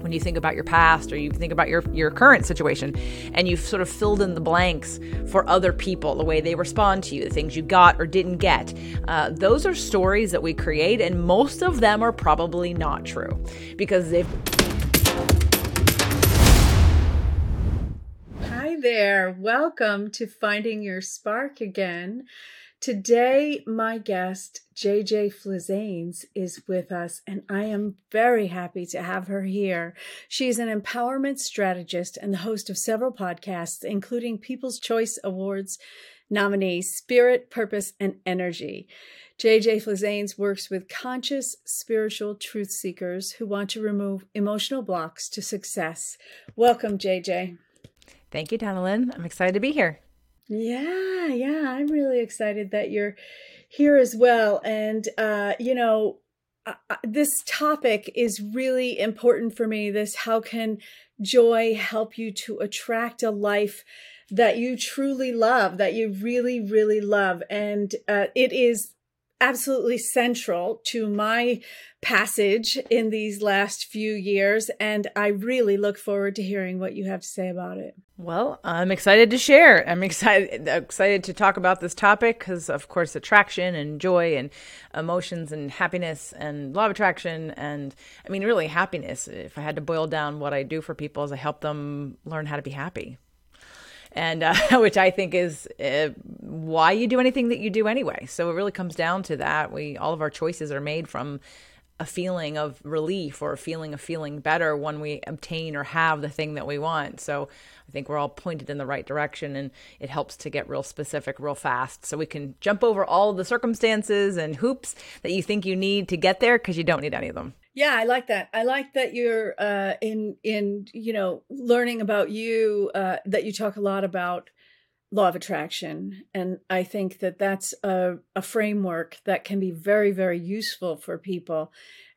when you think about your past or you think about your, your current situation and you've sort of filled in the blanks for other people, the way they respond to you, the things you got or didn't get. Uh, those are stories that we create, and most of them are probably not true because they've. Hi there. Welcome to Finding Your Spark again. Today, my guest, JJ Flizanes, is with us, and I am very happy to have her here. She's an empowerment strategist and the host of several podcasts, including People's Choice Awards nominee Spirit, Purpose, and Energy. JJ Flizanes works with conscious spiritual truth seekers who want to remove emotional blocks to success. Welcome, JJ. Thank you, Donnalynn. I'm excited to be here. Yeah, yeah, I'm really excited that you're here as well. And, uh, you know, this topic is really important for me. This how can joy help you to attract a life that you truly love, that you really, really love? And uh, it is absolutely central to my passage in these last few years. And I really look forward to hearing what you have to say about it. Well, I'm excited to share. I'm excited excited to talk about this topic because, of course, attraction and joy and emotions and happiness and law of attraction and I mean, really happiness. If I had to boil down what I do for people, is I help them learn how to be happy and uh, which I think is uh, why you do anything that you do anyway. So it really comes down to that. We all of our choices are made from a feeling of relief or a feeling of feeling better when we obtain or have the thing that we want. So I think we're all pointed in the right direction and it helps to get real specific real fast so we can jump over all the circumstances and hoops that you think you need to get there because you don't need any of them. Yeah, I like that. I like that you're uh, in in you know learning about you. Uh, that you talk a lot about law of attraction, and I think that that's a, a framework that can be very very useful for people.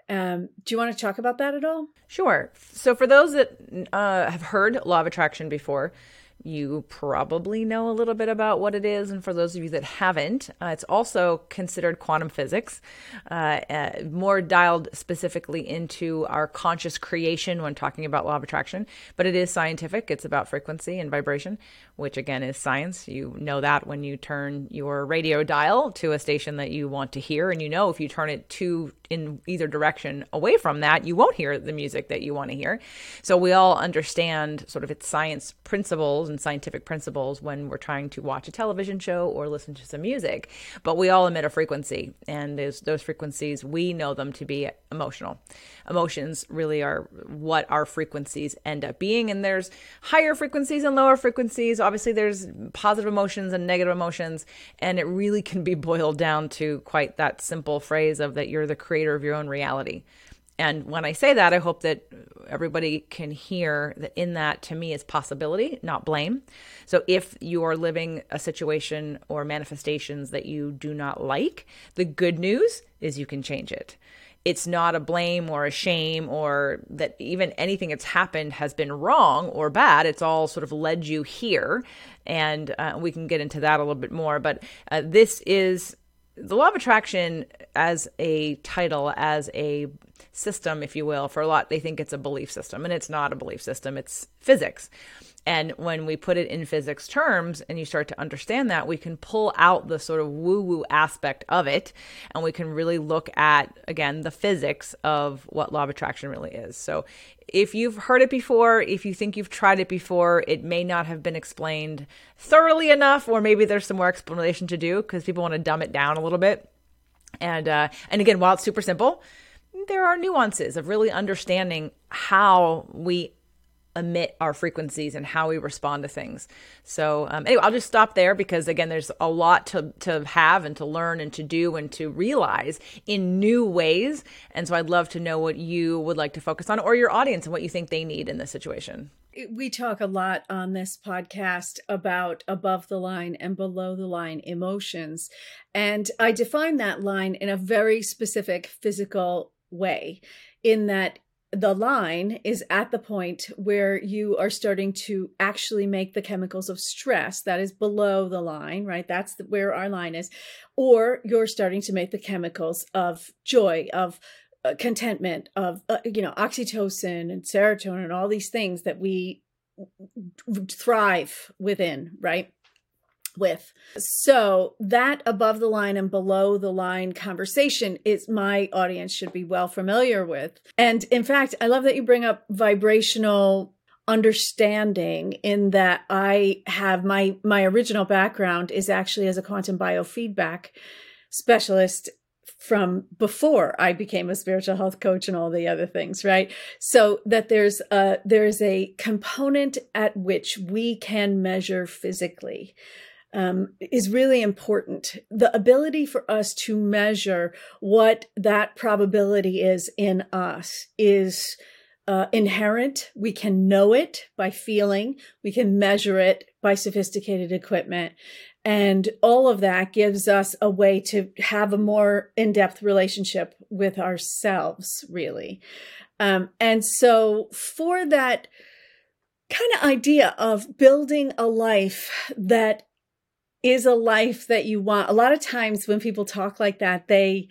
Um, do you want to talk about that at all? Sure. So for those that uh, have heard law of attraction before, you probably know a little bit about what it is. And for those of you that haven't, uh, it's also considered quantum physics, uh, uh, more dialed specifically into our conscious creation when talking about law of attraction. But it is scientific, it's about frequency and vibration, which again is science. You know that when you turn your radio dial to a station that you want to hear. And you know if you turn it to in either direction away from that, you won't hear the music that you want to hear. So we all understand sort of its science principles and scientific principles when we're trying to watch a television show or listen to some music. But we all emit a frequency, and those, those frequencies, we know them to be emotional. Emotions really are what our frequencies end up being. And there's higher frequencies and lower frequencies. Obviously, there's positive emotions and negative emotions. And it really can be boiled down to quite that simple phrase of that you're the creator of your own reality. And when I say that, I hope that everybody can hear that in that to me is possibility, not blame. So if you are living a situation or manifestations that you do not like, the good news is you can change it. It's not a blame or a shame or that even anything that's happened has been wrong or bad. It's all sort of led you here. And uh, we can get into that a little bit more. But uh, this is the law of attraction as a title, as a system, if you will. For a lot, they think it's a belief system, and it's not a belief system, it's physics. And when we put it in physics terms and you start to understand that, we can pull out the sort of woo woo aspect of it and we can really look at, again, the physics of what law of attraction really is. So if you've heard it before, if you think you've tried it before, it may not have been explained thoroughly enough, or maybe there's some more explanation to do because people want to dumb it down a little bit. And uh, and again, while it's super simple, there are nuances of really understanding how we emit our frequencies and how we respond to things. So um, anyway, I'll just stop there because again, there's a lot to to have and to learn and to do and to realize in new ways. And so I'd love to know what you would like to focus on or your audience and what you think they need in this situation. We talk a lot on this podcast about above the line and below the line emotions. And I define that line in a very specific physical way in that the line is at the point where you are starting to actually make the chemicals of stress that is below the line right? That's the, where our line is. Or you're starting to make the chemicals of joy of uh, contentment of uh, you know oxytocin and serotonin and all these things that we thrive within right with so that above the line and below the line conversation is my audience should be well familiar with and in fact i love that you bring up vibrational understanding in that I have my my original background is actually as a quantum biofeedback specialist from before I became a spiritual health coach and all the other things, right? So that there's a there's a component at which we can measure physically. Um, is really important. The ability for us to measure what that probability is in us is uh, inherent. We can know it by feeling. We can measure it by sophisticated equipment. And all of that gives us a way to have a more in depth relationship with ourselves, really. Um, and so, for that kind of idea of building a life that is a life that you want, a lot of times when people talk like that, they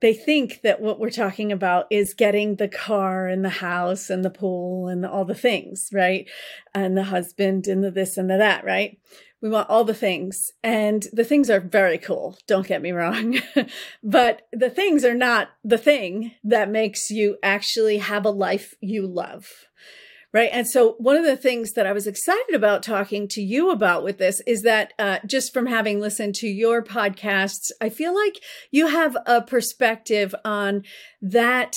they think that what we're talking about is getting the car and the house and the pool and all the things, right? And the husband and the this and the that, right? We want all the things. And the things are very cool. Don't get me wrong. but the things are not the thing that makes you actually have a life you love. Right. And so one of the things that I was excited about talking to you about with this is that uh, just from having listened to your podcasts, I feel like you have a perspective on that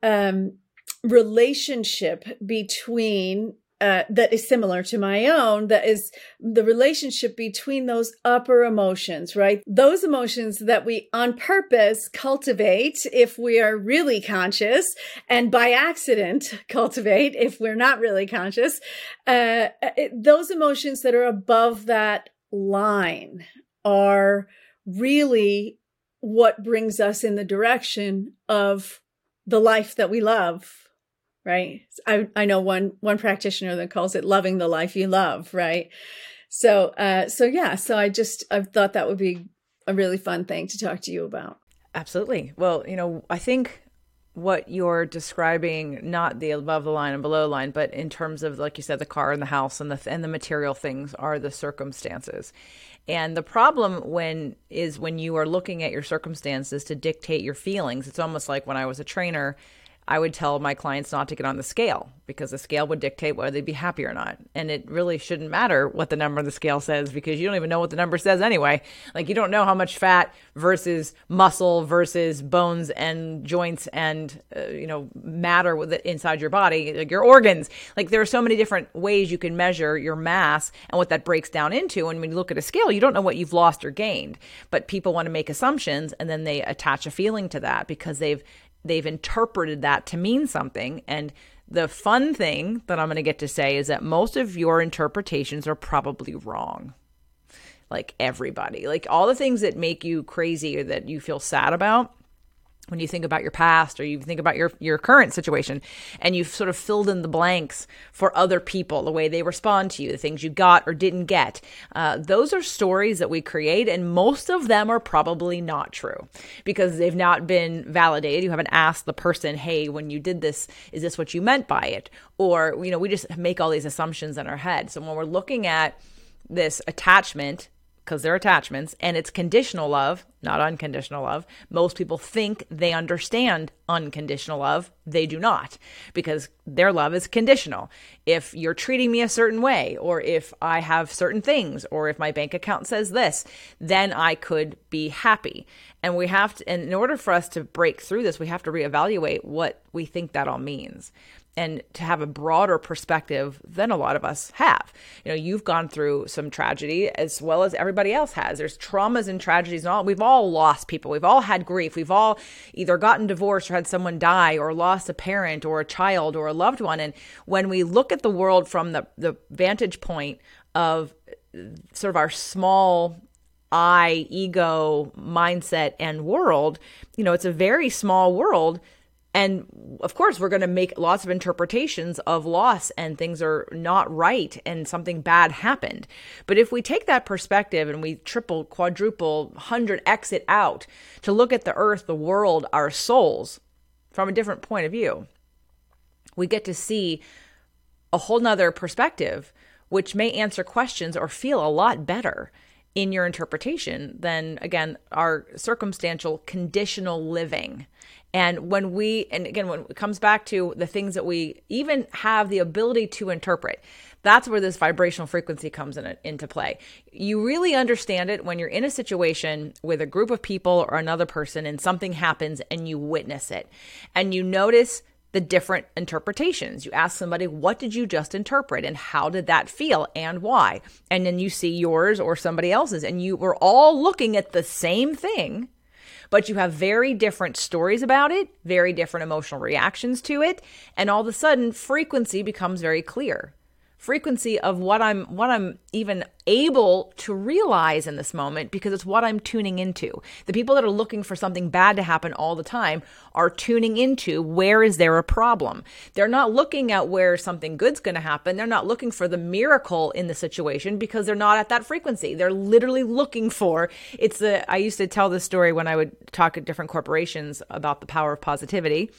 um, relationship between uh, that is similar to my own that is the relationship between those upper emotions right? Those emotions that we on purpose cultivate if we are really conscious and by accident cultivate if we're not really conscious uh, it, those emotions that are above that line are really what brings us in the direction of the life that we love right? I, I know one one practitioner that calls it loving the life you love, right? So uh so yeah, so I just I thought that would be a really fun thing to talk to you about. Absolutely. Well, you know, I think what you're describing not the above the line and below line but in terms of like you said the car and the house and the and the material things are the circumstances and the problem when is when you are looking at your circumstances to dictate your feelings it's almost like when i was a trainer I would tell my clients not to get on the scale because the scale would dictate whether they'd be happy or not. And it really shouldn't matter what the number of the scale says because you don't even know what the number says anyway. Like you don't know how much fat versus muscle versus bones and joints and uh, you know matter with it inside your body, like your organs. Like there are so many different ways you can measure your mass and what that breaks down into. And when you look at a scale, you don't know what you've lost or gained. But people want to make assumptions and then they attach a feeling to that because they've they've interpreted that to mean something. And the fun thing that I'm going to get to say is that most of your interpretations are probably wrong. Like everybody, like all the things that make you crazy or that you feel sad about, when you think about your past or you think about your your current situation and you've sort of filled in the blanks for other people the way they respond to you the things you got or didn't get uh, those are stories that we create and most of them are probably not true because they've not been validated. You haven't asked the person hey when you did this is this what you meant by it? Or you know we just make all these assumptions in our head. So when we're looking at this attachment because they're attachments and it's conditional love, not unconditional love. Most people think they understand unconditional love. They do not because their love is conditional. If you're treating me a certain way, or if I have certain things, or if my bank account says this, then I could be happy. And we have to, and in order for us to break through this, we have to reevaluate what we think that all means and to have a broader perspective than a lot of us have. You know, you've gone through some tragedy as well as everybody else has. There's traumas and tragedies and all. We've all lost people. We've all had grief. We've all either gotten divorced or had someone die or lost a parent or a child or a loved one. And when we look at the world from the, the vantage point of sort of our small I, ego, mindset, and world, you know, it's a very small world and of course, we're going to make lots of interpretations of loss and things are not right and something bad happened. But if we take that perspective and we triple, quadruple, 100x it out to look at the earth, the world, our souls, from a different point of view. We get to see a whole nother perspective, which may answer questions or feel a lot better in your interpretation than, again, our circumstantial conditional living. And when we, and again, when it comes back to the things that we even have the ability to interpret, that's where this vibrational frequency comes in, into play. You really understand it when you're in a situation with a group of people or another person and something happens and you witness it and you notice the different interpretations. You ask somebody, what did you just interpret and how did that feel and why? And then you see yours or somebody else's and you were all looking at the same thing, but you have very different stories about it, very different emotional reactions to it. And all of a sudden, frequency becomes very clear frequency of what I'm what I'm even able to realize in this moment because it's what I'm tuning into. The people that are looking for something bad to happen all the time are tuning into where is there a problem. They're not looking at where something good's going to happen. They're not looking for the miracle in the situation because they're not at that frequency. They're literally looking for it's the I used to tell this story when I would talk at different corporations about the power of positivity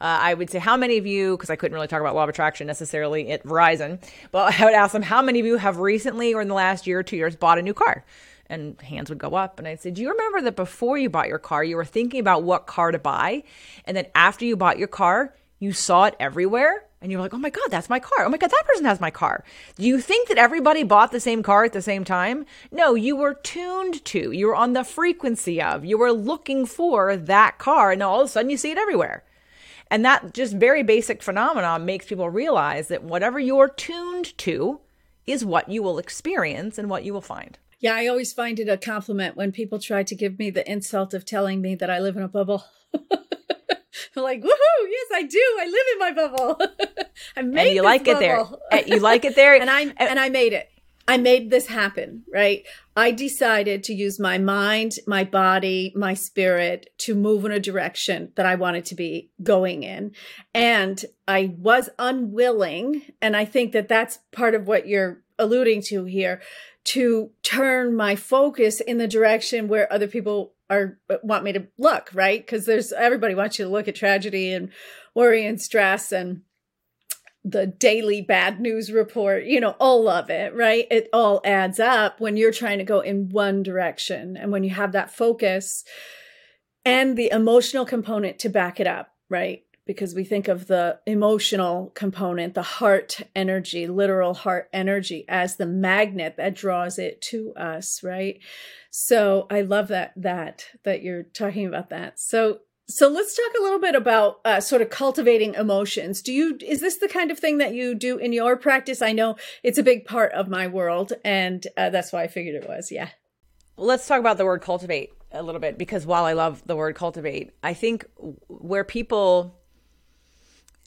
uh, I would say, how many of you, because I couldn't really talk about law of attraction necessarily at Verizon, but I would ask them, how many of you have recently or in the last year or two years bought a new car? And hands would go up. And I'd say, Do you remember that before you bought your car, you were thinking about what car to buy? And then after you bought your car, you saw it everywhere? and you're like, oh my God, that's my car. Oh my God, that person has my car. Do you think that everybody bought the same car at the same time? No, you were tuned to, you were on the frequency of, you were looking for that car, and all of a sudden you see it everywhere. And that just very basic phenomenon makes people realize that whatever you're tuned to is what you will experience and what you will find. Yeah, I always find it a compliment when people try to give me the insult of telling me that I live in a bubble. I'm like, woohoo! Yes, I do. I live in my bubble. I made and you like bubble. it there. You like it there, and I and I made it. I made this happen, right? I decided to use my mind, my body, my spirit to move in a direction that I wanted to be going in. And I was unwilling. And I think that that's part of what you're alluding to here to turn my focus in the direction where other people are want me to look, right? Because there's everybody wants you to look at tragedy and worry and stress and the daily bad news report, you know, all of it, right? It all adds up when you're trying to go in one direction and when you have that focus and the emotional component to back it up, right? Because we think of the emotional component, the heart energy, literal heart energy as the magnet that draws it to us, right? So I love that that that you're talking about that. So so let's talk a little bit about uh, sort of cultivating emotions. Do you is this the kind of thing that you do in your practice? I know it's a big part of my world, and uh, that's why I figured it was. Yeah. Let's talk about the word cultivate a little bit because while I love the word cultivate, I think where people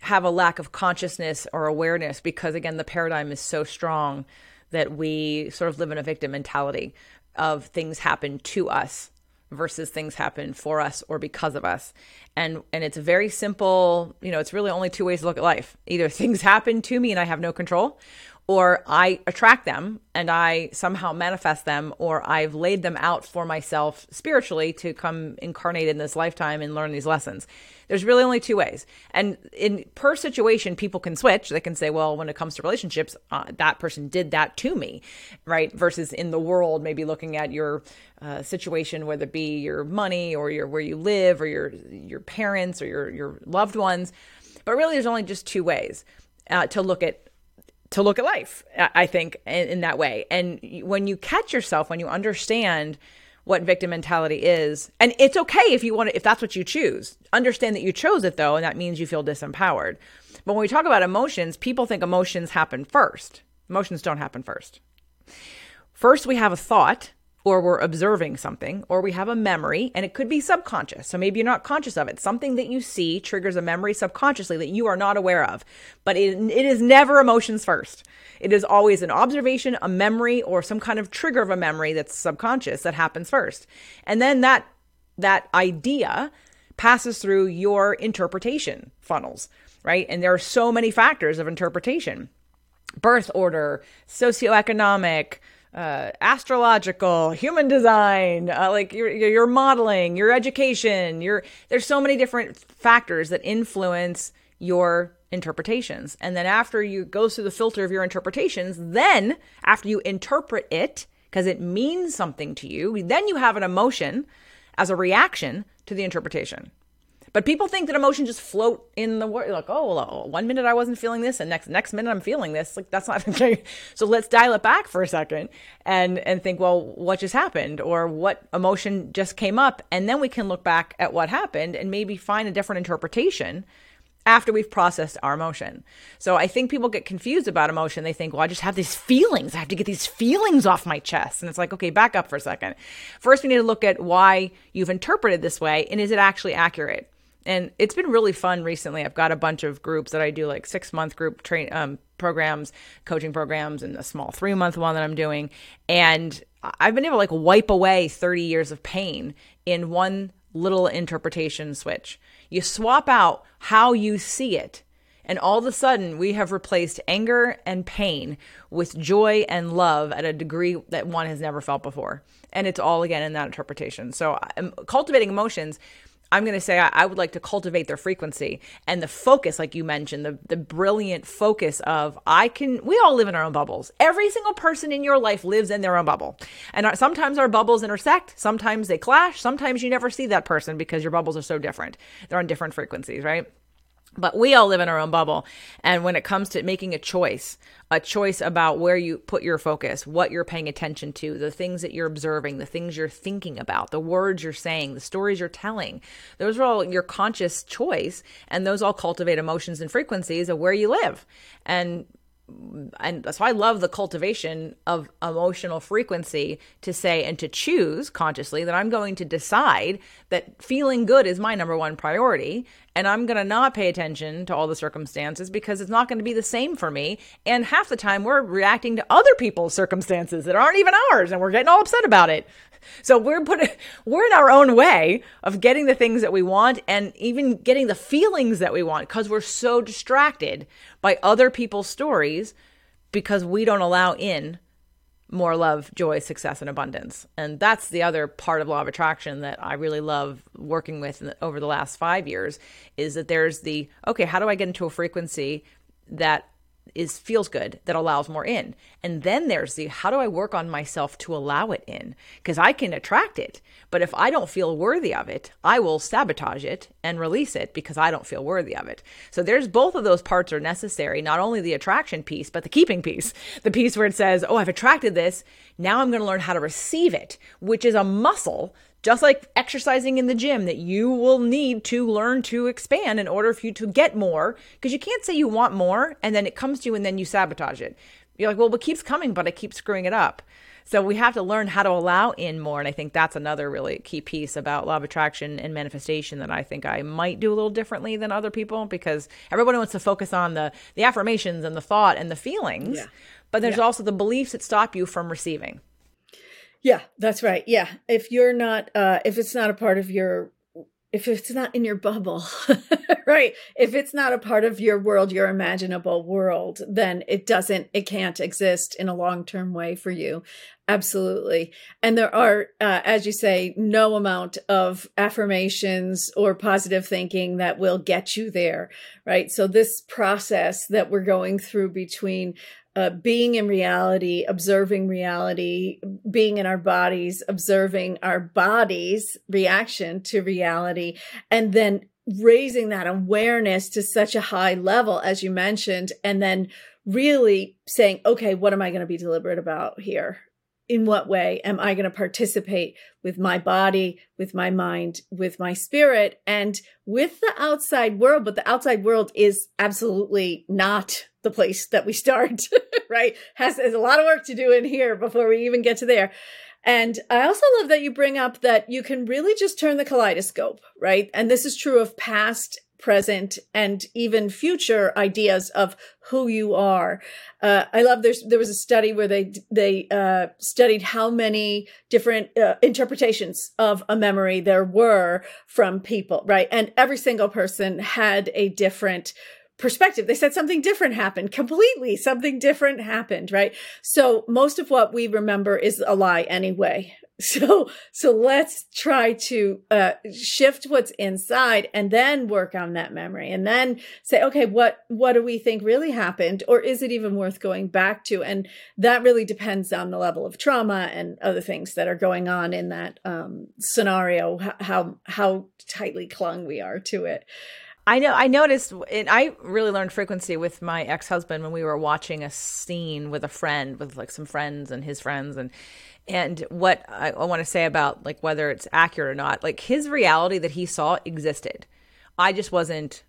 have a lack of consciousness or awareness because again the paradigm is so strong that we sort of live in a victim mentality of things happen to us versus things happen for us or because of us. And and it's very simple, you know, it's really only two ways to look at life. Either things happen to me and I have no control or I attract them and I somehow manifest them, or I've laid them out for myself spiritually to come incarnate in this lifetime and learn these lessons. There's really only two ways. And in per situation, people can switch. They can say, well, when it comes to relationships, uh, that person did that to me, right? Versus in the world, maybe looking at your uh, situation, whether it be your money or your where you live or your your parents or your your loved ones. But really, there's only just two ways uh, to look at to look at life, I think, in, in that way. And when you catch yourself, when you understand what victim mentality is, and it's okay if you want to, if that's what you choose. Understand that you chose it though, and that means you feel disempowered. But when we talk about emotions, people think emotions happen first. Emotions don't happen first. First, we have a thought or we're observing something, or we have a memory, and it could be subconscious. So maybe you're not conscious of it. Something that you see triggers a memory subconsciously that you are not aware of. But it, it is never emotions first. It is always an observation, a memory, or some kind of trigger of a memory that's subconscious that happens first. And then that that idea passes through your interpretation funnels, right? And there are so many factors of interpretation birth order, socioeconomic, uh, astrological, human design, uh, like your your modeling, your education, your there's so many different factors that influence your interpretations. And then after you go through the filter of your interpretations, then after you interpret it because it means something to you, then you have an emotion as a reaction to the interpretation. But people think that emotions just float in the world. Like, oh, well, uh, one minute I wasn't feeling this, and next next minute I'm feeling this. Like that's not okay. So let's dial it back for a second and and think, well, what just happened, or what emotion just came up, and then we can look back at what happened and maybe find a different interpretation after we've processed our emotion. So I think people get confused about emotion. They think, well, I just have these feelings. I have to get these feelings off my chest. And it's like, okay, back up for a second. First, we need to look at why you've interpreted this way and is it actually accurate? And it's been really fun recently. I've got a bunch of groups that I do, like six month group train um, programs, coaching programs, and a small three month one that I'm doing. And I've been able to like wipe away 30 years of pain in one little interpretation switch. You swap out how you see it. And all of a sudden, we have replaced anger and pain with joy and love at a degree that one has never felt before. And it's all again in that interpretation. So, um, cultivating emotions I'm going to say I, I, would like to cultivate their frequency and the focus, like you mentioned, the, the brilliant focus of I can, we all live in our own bubbles. Every single person in your life lives in their own bubble. And sometimes our bubbles intersect, sometimes they clash, sometimes you never see that person because your bubbles are so different. They're on different frequencies, right? But we all live in our own bubble. And when it comes to making a choice, a choice about where you put your focus, what you're paying attention to, the things that you're observing, the things you're thinking about, the words you're saying, the stories you're telling, those are all your conscious choice. And those all cultivate emotions and frequencies of where you live. And and so I love the cultivation of emotional frequency to say and to choose consciously that I'm going to decide that feeling good is my number one priority. And I'm going to not pay attention to all the circumstances because it's not going to be the same for me. And half the time we're reacting to other people's circumstances that aren't even ours and we're getting all upset about it. So we're putting we're in our own way of getting the things that we want and even getting the feelings that we want because we're so distracted by other people's stories because we don't allow in more love, joy, success, and abundance. And that's the other part of law of attraction that I really love working with over the last five years is that there's the okay, how do I get into a frequency that is feels good that allows more in. And then there's the how do I work on myself to allow it in? Because I can attract it, but if I don't feel worthy of it, I will sabotage it and release it because I don't feel worthy of it. So there's both of those parts are necessary, not only the attraction piece, but the keeping piece. The piece where it says, "Oh, I've attracted this, now I'm going to learn how to receive it," which is a muscle just like exercising in the gym that you will need to learn to expand in order for you to get more because you can't say you want more and then it comes to you and then you sabotage it you're like well what keeps coming but i keep screwing it up so we have to learn how to allow in more and i think that's another really key piece about law of attraction and manifestation that i think i might do a little differently than other people because everybody wants to focus on the the affirmations and the thought and the feelings yeah. but there's yeah. also the beliefs that stop you from receiving yeah, that's right. Yeah. If you're not, uh, if it's not a part of your, if it's not in your bubble, right? If it's not a part of your world, your imaginable world, then it doesn't, it can't exist in a long term way for you. Absolutely. And there are, uh, as you say, no amount of affirmations or positive thinking that will get you there, right? So, this process that we're going through between uh, being in reality, observing reality, being in our bodies, observing our bodies' reaction to reality, and then raising that awareness to such a high level, as you mentioned, and then really saying, okay, what am I going to be deliberate about here? In what way am I going to participate with my body, with my mind, with my spirit, and with the outside world? But the outside world is absolutely not the place that we start, right? Has, has a lot of work to do in here before we even get to there. And I also love that you bring up that you can really just turn the kaleidoscope, right? And this is true of past, present, and even future ideas of who you are. Uh, I love there's there was a study where they they uh, studied how many different uh, interpretations of a memory there were from people, right? And every single person had a different perspective. They said something different happened completely. Something different happened, right? So most of what we remember is a lie anyway. So, so let's try to uh, shift what's inside and then work on that memory and then say, okay, what, what do we think really happened? Or is it even worth going back to? And that really depends on the level of trauma and other things that are going on in that um, scenario, how, how tightly clung we are to it. I know. I noticed, and I really learned frequency with my ex husband when we were watching a scene with a friend, with like some friends and his friends, and and what I, I want to say about like whether it's accurate or not. Like his reality that he saw existed. I just wasn't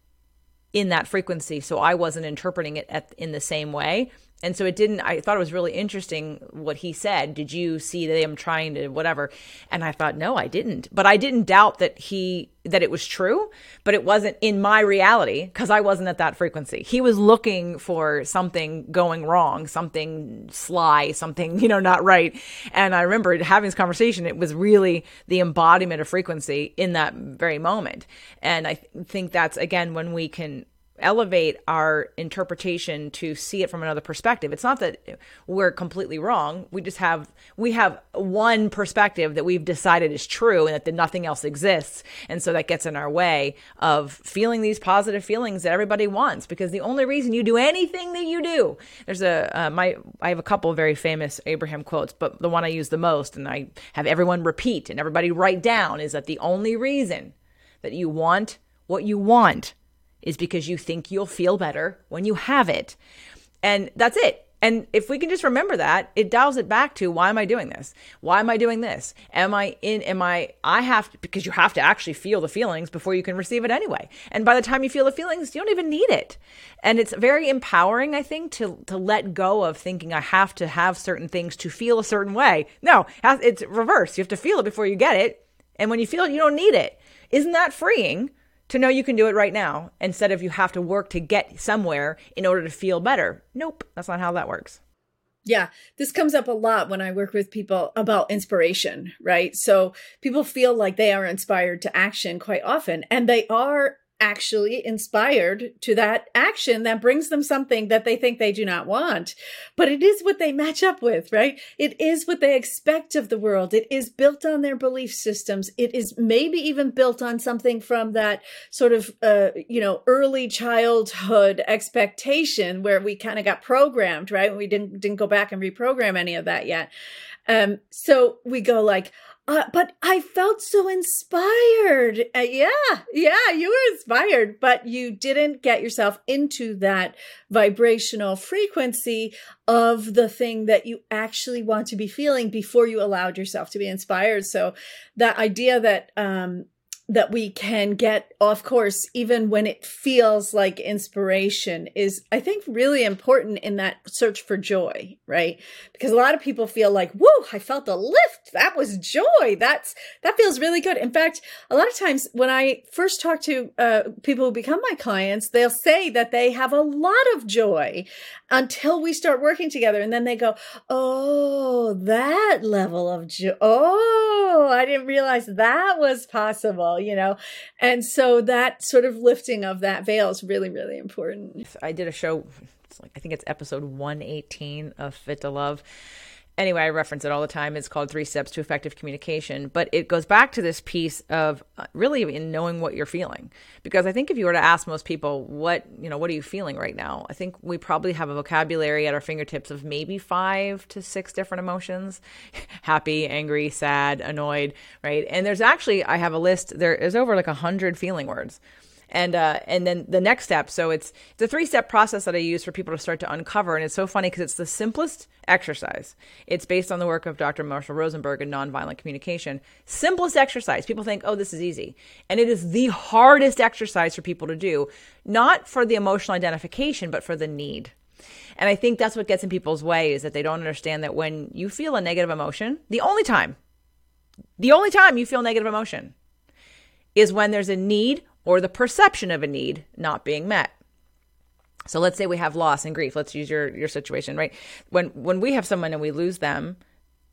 in that frequency, so I wasn't interpreting it at, in the same way and so it didn't i thought it was really interesting what he said. Did you see them trying to whatever? And i thought no i didn't. But i didn't doubt that he that it was true but it wasn't in my reality because i wasn't at that frequency. He was looking for something going wrong something sly something you know not right. And i remember having this conversation. It was really the embodiment of frequency in that very moment. And i think that's again when we can elevate our interpretation to see it from another perspective. It's not that we're completely wrong. We just have we have one perspective that we've decided is true and that nothing else exists. And so that gets in our way of feeling these positive feelings that everybody wants because the only reason you do anything that you do. There's a uh, my I have a couple very famous Abraham quotes, but the one I use the most and I have everyone repeat and everybody write down is that the only reason that you want what you want is because you think you'll feel better when you have it. And that's it. And if we can just remember that, it dials it back to why am I doing this? Why am I doing this? Am I in, am I, I have to, because you have to actually feel the feelings before you can receive it anyway. And by the time you feel the feelings, you don't even need it. And it's very empowering, I think, to, to let go of thinking I have to have certain things to feel a certain way. No, it's reverse. You have to feel it before you get it. And when you feel it, you don't need it. Isn't that freeing? To know you can do it right now instead of you have to work to get somewhere in order to feel better. Nope, that's not how that works. Yeah, this comes up a lot when I work with people about inspiration, right? So people feel like they are inspired to action quite often, and they are actually inspired to that action that brings them something that they think they do not want. But it is what they match up with, right? It is what they expect of the world. It is built on their belief systems. It is maybe even built on something from that sort of, uh, you know, early childhood expectation where we kind of got programmed, right? We didn't, didn't go back and reprogram any of that yet. Um, so we go like, uh, but I felt so inspired. Uh, yeah, yeah, you were inspired, but you didn't get yourself into that vibrational frequency of the thing that you actually want to be feeling before you allowed yourself to be inspired. So that idea that um, that we can get off course even when it feels like inspiration is i think really important in that search for joy right? Because a lot of people feel like whoa i felt a lift. That was joy. That's that feels really good. In fact a lot of times when i first talk to uh, people who become my clients they'll say that they have a lot of joy until we start working together and then they go oh that level of joy oh i didn't realize that was possible you know? And so that sort of lifting of that veil is really, really important. I did a show, like, I think it's episode 118 of Fit to Love anyway, I reference it all the time. It's called Three Steps to Effective Communication. But it goes back to this piece of uh, really in knowing what you're feeling. Because I think if you were to ask most people, what, you know, what are you feeling right now? I think we probably have a vocabulary at our fingertips of maybe five to six different emotions happy, angry, sad, annoyed, right? And there's actually, I have a list, there is over like a hundred feeling words and uh, and then the next step. So it's it's a three step process that I use for people to start to uncover, and it's so funny because it's the simplest exercise. It's based on the work of Dr. Marshall Rosenberg in nonviolent communication. Simplest exercise. People think, oh, this is easy, and it is the hardest exercise for people to do, not for the emotional identification, but for the need. And I think that's what gets in people's way is that they don't understand that when you feel a negative emotion, the only time, the only time you feel negative emotion is when there's a need or the perception of a need not being met. So let's say we have loss and grief. Let's use your your situation, right? When when we have someone and we lose them,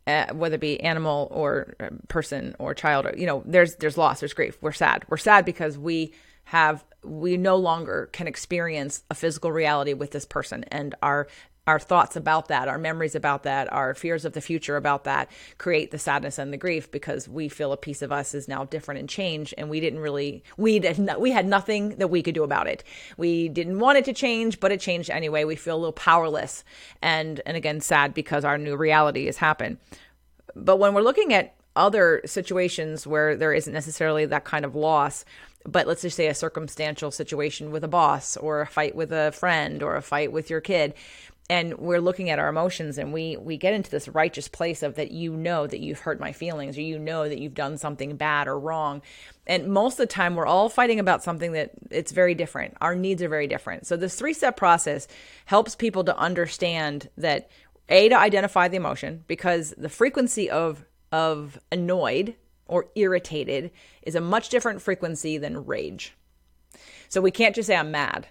uh, whether it be animal or uh, person or child, or, you know, there's there's loss, there's grief. We're sad. We're sad because we have we no longer can experience a physical reality with this person and our our thoughts about that, our memories about that, our fears of the future about that create the sadness and the grief because we feel a piece of us is now different and changed, and we didn't really we did we had nothing that we could do about it. We didn't want it to change, but it changed anyway. We feel a little powerless and and again sad because our new reality has happened. But when we're looking at other situations where there isn't necessarily that kind of loss, but let's just say a circumstantial situation with a boss or a fight with a friend or a fight with your kid and we're looking at our emotions and we we get into this righteous place of that you know that you've hurt my feelings or you know that you've done something bad or wrong. And most of the time we're all fighting about something that it's very different. Our needs are very different. So this three step process helps people to understand that a to identify the emotion because the frequency of of annoyed or irritated is a much different frequency than rage. So we can't just say i'm mad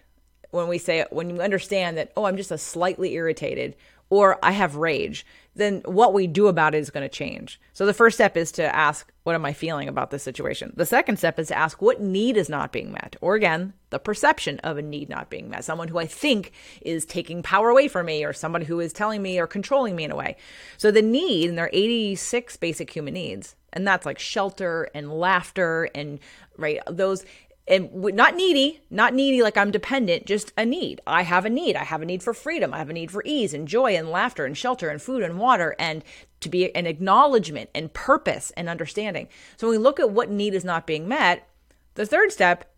when we say when you understand that oh i'm just a slightly irritated or i have rage then what we do about it is going to change. So the first step is to ask what am i feeling about this situation? The second step is to ask what need is not being met? Or again the perception of a need not being met someone who i think is taking power away from me or someone who is telling me or controlling me in a way. So the need and there are 86 basic human needs and that's like shelter and laughter and right those and not needy, not needy like I'm dependent, just a need. I have a need. I have a need for freedom. I have a need for ease and joy and laughter and shelter and food and water and to be an acknowledgement and purpose and understanding. So when we look at what need is not being met, the third step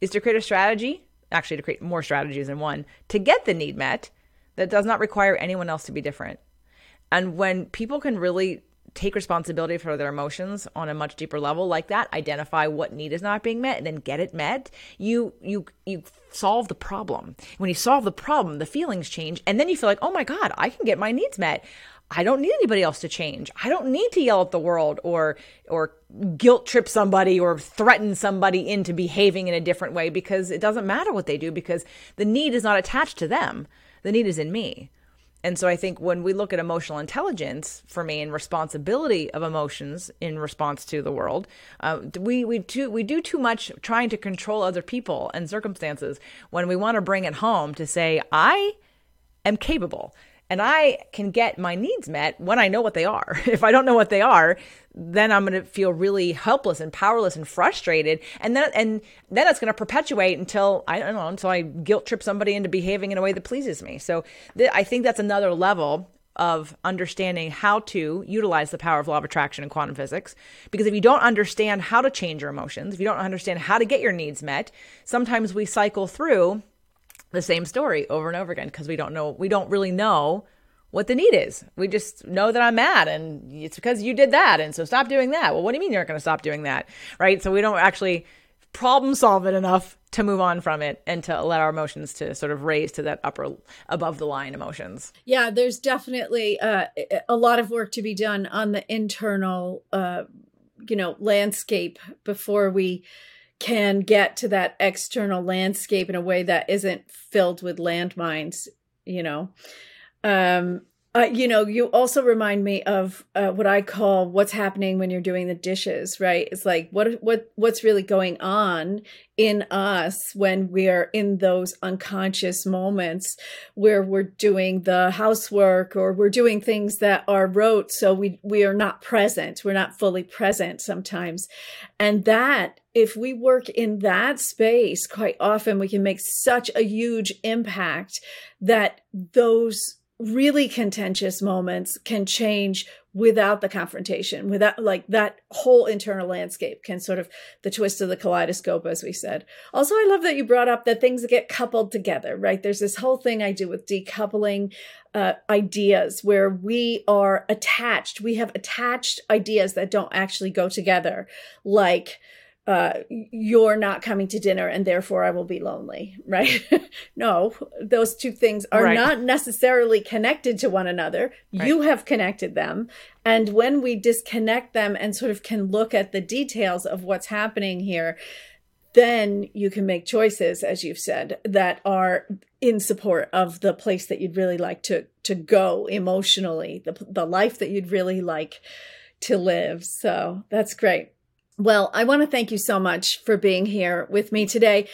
is to create a strategy, actually to create more strategies than one, to get the need met that does not require anyone else to be different. And when people can really take responsibility for their emotions on a much deeper level like that identify what need is not being met and then get it met you you you solve the problem when you solve the problem the feelings change and then you feel like oh my god i can get my needs met I don't need anybody else to change. I don't need to yell at the world or or guilt trip somebody or threaten somebody into behaving in a different way because it doesn't matter what they do because the need is not attached to them. The need is in me. And so I think when we look at emotional intelligence for me and responsibility of emotions in response to the world, uh, we we too we do too much trying to control other people and circumstances when we want to bring it home to say I am capable and I can get my needs met when I know what they are. if I don't know what they are, then I'm going to feel really helpless and powerless and frustrated, and then and then it's going to perpetuate until I don't know until I guilt trip somebody into behaving in a way that pleases me. So th- I think that's another level of understanding how to utilize the power of law of attraction and quantum physics. Because if you don't understand how to change your emotions, if you don't understand how to get your needs met, sometimes we cycle through the same story over and over again because we don't know, we don't really know what the need is. We just know that I'm mad and it's because you did that. And so stop doing that. Well, what do you mean you're not going to stop doing that? Right. So we don't actually problem solve it enough to move on from it and to let our emotions to sort of raise to that upper above the line emotions yeah there's definitely uh, a lot of work to be done on the internal uh, you know landscape before we can get to that external landscape in a way that isn't filled with landmines you know? Um uh, you know, you also remind me of uh, what I call what's happening when you're doing the dishes, right? It's like what what what's really going on in us when we are in those unconscious moments where we're doing the housework or we're doing things that are rote, so we we are not present. We're not fully present sometimes, and that if we work in that space, quite often we can make such a huge impact that those really contentious moments can change without the confrontation without like that whole internal landscape can sort of the twist of the kaleidoscope as we said. Also i love that you brought up that things get coupled together right? There's this whole thing i do with decoupling uh, ideas where we are attached. We have attached ideas that don't actually go together like uh, you're not coming to dinner and therefore I will be lonely, right? no, those two things are right. not necessarily connected to one another. Right. You have connected them. And when we disconnect them and sort of can look at the details of what's happening here, then you can make choices, as you've said, that are in support of the place that you'd really like to to go emotionally, the the life that you'd really like to live. So that's great. Well, I want to thank you so much for being here with me today.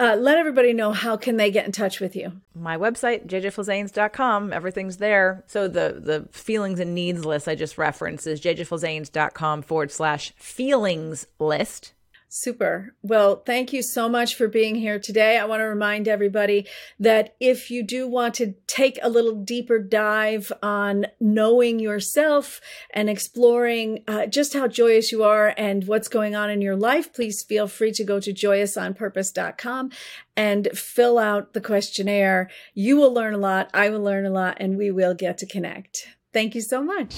Uh, let everybody know how can they get in touch with you. My website, jjflizanes.com. Everything's there. So the the feelings and needs list I just referenced is jjflizanes.com forward slash feelings list. Super. Well, thank you so much for being here today. I want to remind everybody that if you do want to take a little deeper dive on knowing yourself and exploring uh, just how joyous you are and what's going on in your life, please feel free to go to joyousonpurpose.com and fill out the questionnaire. You will learn a lot. I will learn a lot and we will get to connect. Thank you so much.